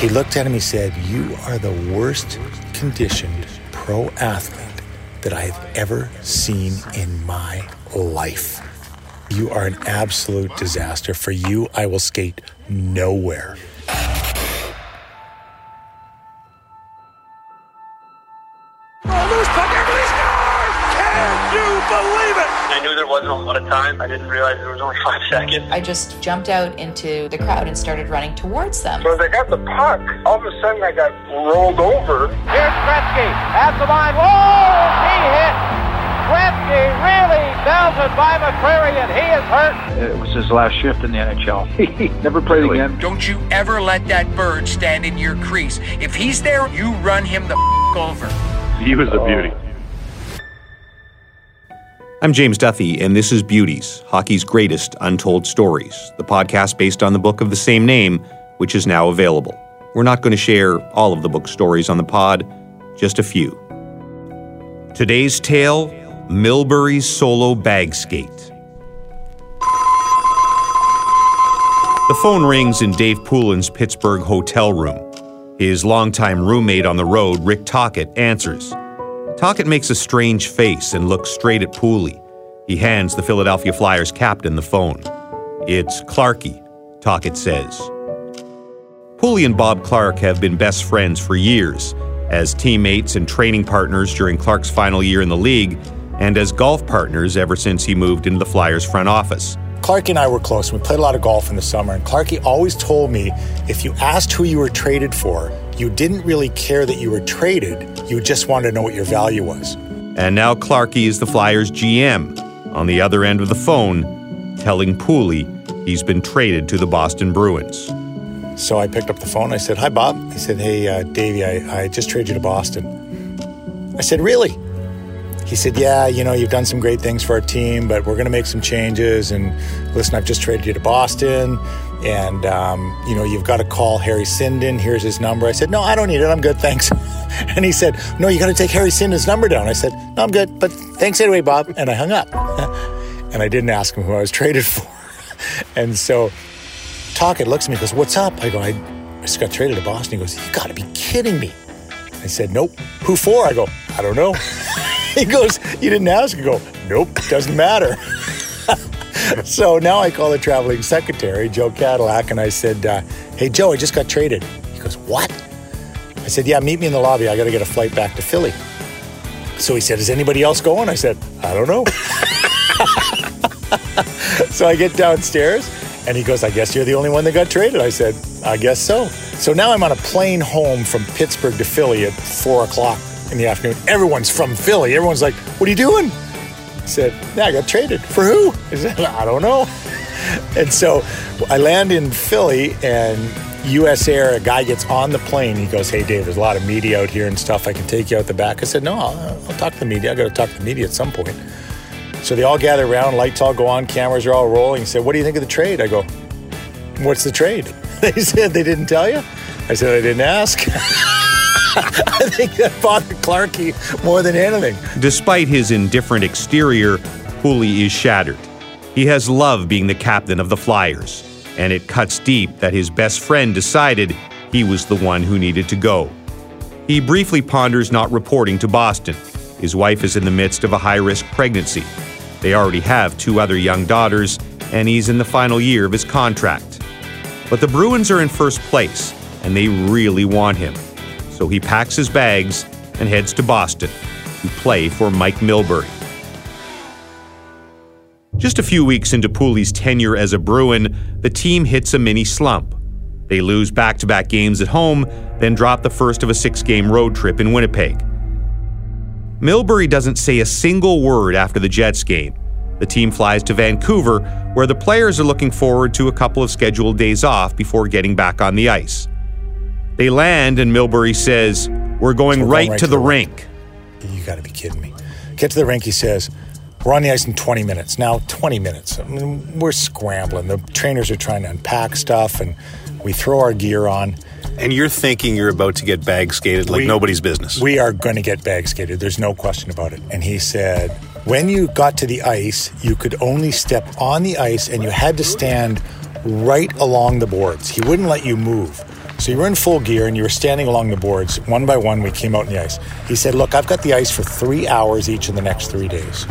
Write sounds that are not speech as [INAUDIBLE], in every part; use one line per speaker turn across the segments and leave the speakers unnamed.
He looked at him, he said, You are the worst conditioned pro athlete that I have ever seen in my life. You are an absolute disaster. For you, I will skate nowhere.
I knew there wasn't a lot of time. I didn't realize there was only [LAUGHS] five seconds.
I just jumped out into the crowd and started running towards them.
So as I got the puck, all of a sudden I got rolled over.
Here's Gretzky at the line. Whoa! He hit. Gretzky really belted by McCreary, and he is hurt.
It was his last shift in the NHL. [LAUGHS] He never played again.
Don't you ever let that bird stand in your crease. If he's there, you run him the f- over.
He was a beauty. Oh.
I'm James Duthie, and this is Beauties, hockey's greatest untold stories, the podcast based on the book of the same name, which is now available. We're not going to share all of the book stories on the pod, just a few. Today's tale Milbury's solo bag skate. The phone rings in Dave Poulin's Pittsburgh hotel room. His longtime roommate on the road, Rick Tocchet, answers. Tocchet makes a strange face and looks straight at Pooley. He hands the Philadelphia Flyers captain the phone. It's Clarky, Tocchet says. Pooley and Bob Clarke have been best friends for years, as teammates and training partners during Clarke's final year in the league, and as golf partners ever since he moved into the Flyers front office.
Clarky and I were close. We played a lot of golf in the summer, and Clarky always told me if you asked who you were traded for, you didn't really care that you were traded. You just wanted to know what your value was.
And now Clarky is the Flyers GM, on the other end of the phone, telling Pooley he's been traded to the Boston Bruins.
So I picked up the phone. I said, Hi, Bob. He said, Hey, uh, Davey, I, I just traded you to Boston. I said, Really? He said, Yeah, you know, you've done some great things for our team, but we're going to make some changes. And listen, I've just traded you to Boston. And, um, you know, you've got to call Harry Sinden. Here's his number. I said, No, I don't need it. I'm good. Thanks. [LAUGHS] and he said, No, you got to take Harry Sinden's number down. I said, No, I'm good. But thanks anyway, Bob. And I hung up. [LAUGHS] and I didn't ask him who I was [LAUGHS] traded for. and so Tocchet looks at me goes, What's up? I go, I, I just got traded to Boston. He goes, You got to be kidding me. I said, Nope. Who for? I go, I don't know. he goes, You didn't ask? I go, Nope, doesn't matter. [LAUGHS] so now I call the traveling secretary, Joe Kadlec, and I said, uh, Hey, Joe, I just got traded. He goes, What? I said, Yeah, meet me in the lobby. I got to get a flight back to Philly. So he said, Is anybody else going? I said, I don't know. [LAUGHS] so I get downstairs and he goes, I guess you're the only one that got traded. I said, I guess so. So now I'm on a plane home from Pittsburgh to Philly at four o'clock in the afternoon. Everyone's from Philly. Everyone's like, What are you doing? Said, Yeah, I got traded. For who? I said, I don't know. And so I land in Philly and US Air, a guy gets on the plane. He goes, Hey, Dave, there's a lot of media out here and stuff. I can take you out the back. I said, No, I'll, I'll talk to the media. I got to talk to the media at some point. So they all gather around, lights all go on, cameras are all rolling. He said, What do you think of the trade? I go, What's the trade? [LAUGHS] They said, They didn't tell you? I said, I didn't ask. [LAUGHS] [LAUGHS] I think that bothered Clarky more than anything.
Despite his indifferent exterior, Pooley is shattered. He has loved being the captain of the Flyers, and it cuts deep that his best friend decided he was the one who needed to go. He briefly ponders not reporting to Boston. His wife is in the midst of a high risk pregnancy. They already have two other young daughters, and he's in the final year of his contract. But the Bruins are in first place, and they really want him. So he packs his bags and heads to Boston to play for Mike Milbury. Just a few weeks into Pooley's tenure as a Bruin, the team hits a mini slump. They lose back to back games at home, then drop the first of a six game road trip in Winnipeg. Milbury doesn't say a single word after the Jets game. The team flies to Vancouver, where the players are looking forward to a couple of scheduled days off before getting back on the ice. They land, and Milbury says, We're going,
So we're
right,
going
to the, rink.
You got to be kidding me. Get to the rink, he says. We're on the ice in 20 minutes. Now, 20 minutes. I mean, we're scrambling. The trainers are trying to unpack stuff, and we throw our gear on.
And you're thinking you're about to get bag skated like
We-
nobody's business.
We are going to get bag skated. There's no question about it. And he said, when you got to the ice, you could only step on the ice and you had to stand right along the boards. He wouldn't let you move. So you were in full gear and you were standing along the boards. One by one, we came out in the ice. He said, Look, I've got the ice for three hours each of the next three days.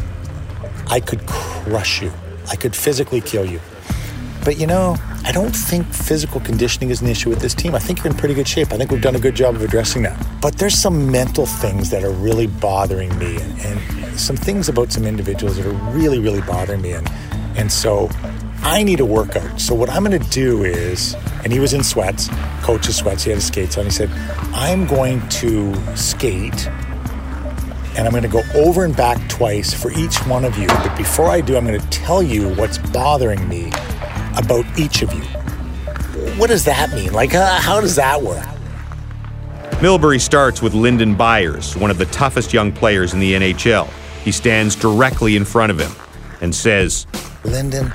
I could crush you, I could physically kill you. But you know, I don't think physical conditioning is an issue with this team. I think you're in pretty good shape. I think we've done a good job of addressing that. But there's some mental things that are really bothering me and, and some things about some individuals that are really, really bothering me. And, and so I need a workout. So what I'm going to do is, and he was in sweats, coach's sweats, he had his skates on. He said, I'm going to skate and I'm going to go over and back twice for each one of you. But before I do, I'm going to tell you what's bothering me about each of you. What does that mean? Like, uh, how does that work?
Milbury starts with Lyndon Byers, one of the toughest young players in the NHL. He stands directly in front of him and says,
Lyndon,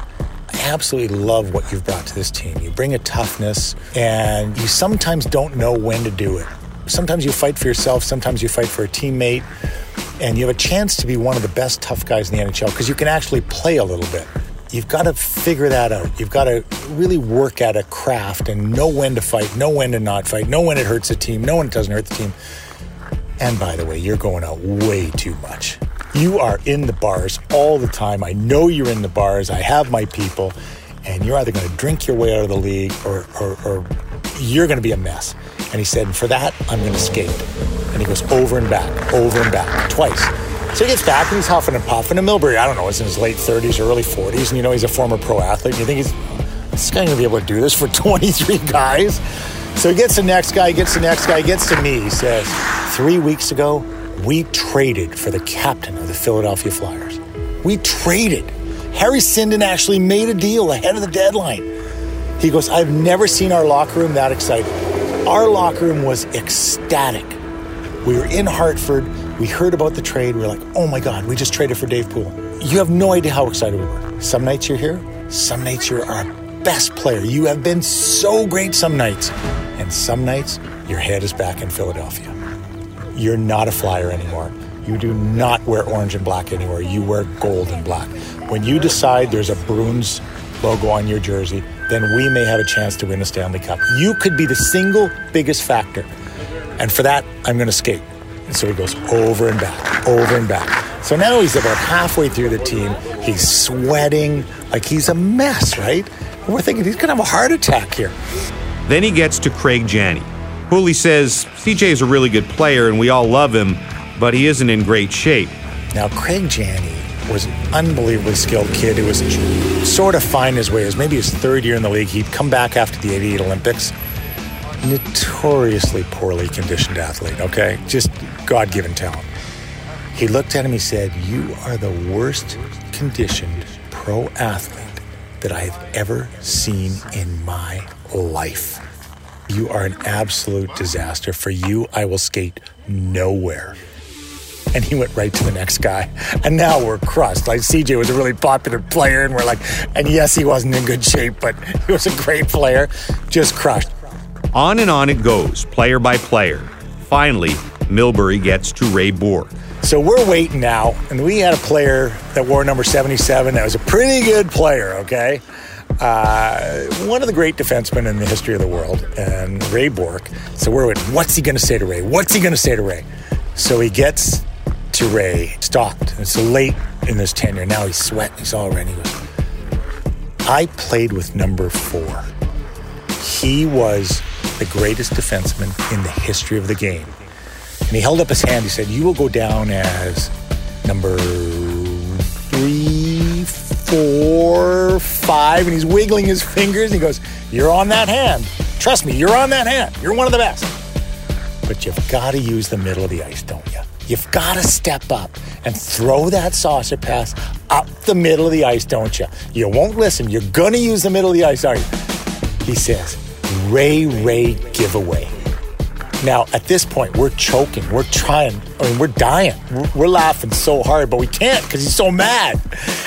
absolutely love what you've brought to this team. You bring a toughness, and you sometimes don't know when to do it. Sometimes you fight for yourself, sometimes you fight for a teammate, and you have a chance to be one of the best tough guys in the NHL because you can actually play a little bit. You've got to figure that out. You've got to really work at a craft and know when to fight, know when to not fight, know when it hurts the team, know when it doesn't hurt the team. And by the way, you're going out way too much. You are in the bars all the time. I know you're in the bars. I have my people. And you're either going to drink your way out of the league or, or, or you're going to be a mess. And he said, for that, I'm going to skate. And he goes over and back, over and back, twice. So he gets back and he's huffing and puffing. And Milbury, I don't know, is in his late 30s or early 40s. And you know, he's a former pro athlete. And you think he's, this guy going to be able to do this for [LAUGHS] 23 guys? So he gets the next guy, gets the next guy, gets to me. He says, Three weeks ago, we traded for the captain of the Philadelphia Flyers. We traded. Harry Sinden actually made a deal ahead of the deadline. He goes, I've never seen our locker room that excited. Our locker room was ecstatic. We were in Hartford. We heard about the trade. We were like, oh my God, we just traded for Dave Poole. You have no idea how excited we were. Some nights you're here, some nights you're our best player. You have been so great some nights. And some nights your head is back in Philadelphia. You're not a flyer anymore. You do not wear orange and black anymore. You wear gold and black. When you decide there's a Bruins logo on your jersey, then we may have a chance to win a Stanley Cup. You could be the single biggest factor. And for that, I'm going to skate. And so he goes over and back, over and back. So now he's about halfway through the team. He's sweating like he's a mess, right? And we're thinking he's going to have a heart attack here.
Then he gets to Craig Janney. Pooley says CJ is a really good player and we all love him, but he isn't in great shape.
Now, Craig Janney was an unbelievably skilled kid who was sort of finding his way. It was maybe his third year in the league. He'd come back after the 88 Olympics. Notoriously poorly conditioned athlete, okay? Just God given talent. He looked at him, he said, You are the worst conditioned pro athlete that I have ever seen in my life. You are an absolute disaster. For you, I will skate nowhere. And he went right to the next guy. And now we're crushed. Like CJ was a really popular player, and we're like, and yes, he wasn't in good shape, but he was a great player. Just crushed.
On and on it goes, player by player. Finally, Milbury gets to Ray Bourque.
So we're waiting now, and we had a player that wore number 77 that was a pretty good player, okay? Uh, one of the great defensemen in the history of the world, and Ray Bourque. So we're waiting. What's he going to say to Ray? What's he going to say to Ray? So he gets to Ray, stopped. It's late in his tenure. Now he's sweating. He's all ready. He I played with number four. He was the greatest defenseman in the history of the game. And he held up his hand. He said, You will go down as number three, four, five. And he's wiggling his fingers. And he goes, You're on that hand. Trust me, you're on that hand. You're one of the best. But you've got to use the middle of the ice, don't you? You've got to step up and throw that saucer pass up the middle of the ice, don't you? You won't listen. You're going to use the middle of the ice, are you? He says, Ray Ray giveaway. Now, at this point, we're choking. We're trying. I mean, we're dying. We're, we're laughing so hard, but we can't because he's so mad.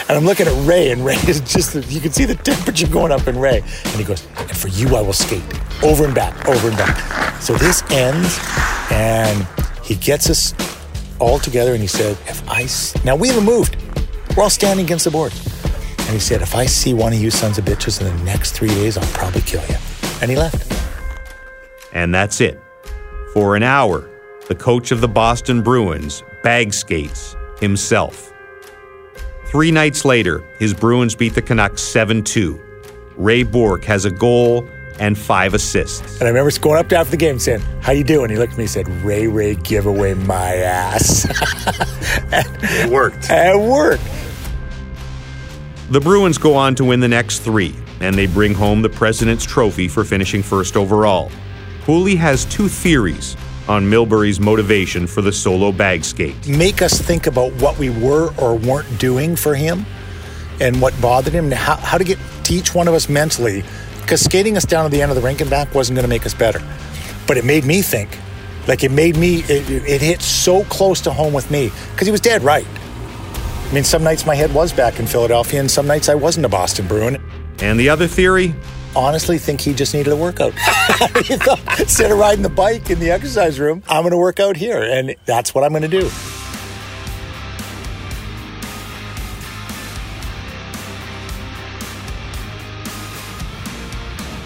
And I'm looking at Ray, and Ray [LAUGHS] is just, you can see the temperature going up in Ray. And he goes, And for you, I will skate over and back, over and back. So this ends, and he gets us all together, and he said, If I, s-, now we haven't moved. We're all standing against the board. And he said, If I see one of you sons of bitches in the next three days, I'll probably kill you. And he left.
And that's it. For an hour, the coach of the Boston Bruins bag skates himself. Three nights later, his Bruins beat the Canucks 7 2. Ray Bourque has a goal and five assists.
And I remember going up to after the game saying, How you doing? He looked at me and said, Ray Ray give away my ass. [LAUGHS]
It worked. [LAUGHS]
it worked.
The Bruins go on to win the next three, and they bring home the President's Trophy for finishing first overall. Pooley has two theories on Milbury's motivation for the solo bag skate.
Make us think about what we were or weren't doing for him and what bothered him and how, how to get to each one of us mentally. Because skating us down to the end of the rink and back wasn't going to make us better. But it made me think. Like it made me, it, it hit so close to home with me because he was dead right. I mean, some nights my head was back in Philadelphia, and some nights I wasn't a Boston Bruin.
And the other theory?
Honestly, think he just needed a workout. [LAUGHS] He thought, Instead of riding the bike in the exercise room, I'm going to work out here, and that's what I'm going to do.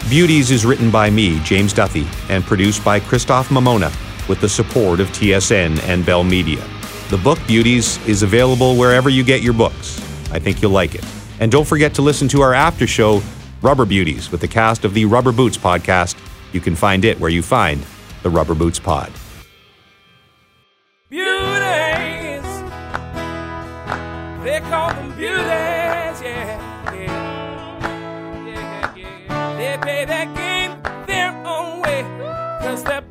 Beauties is written by me, James Duthie, and produced by Christoph Mamona with the support of TSN and Bell Media. The book Beauties is available wherever you get your books. I think you'll like it. And don't forget to listen to our after show, Rubber Beauties with the cast of the Rubber Boots podcast. You can find it where you find the Rubber Boots pod.
Beauties, they call them beauties, yeah, yeah, yeah, yeah. They that game their own way, cause they're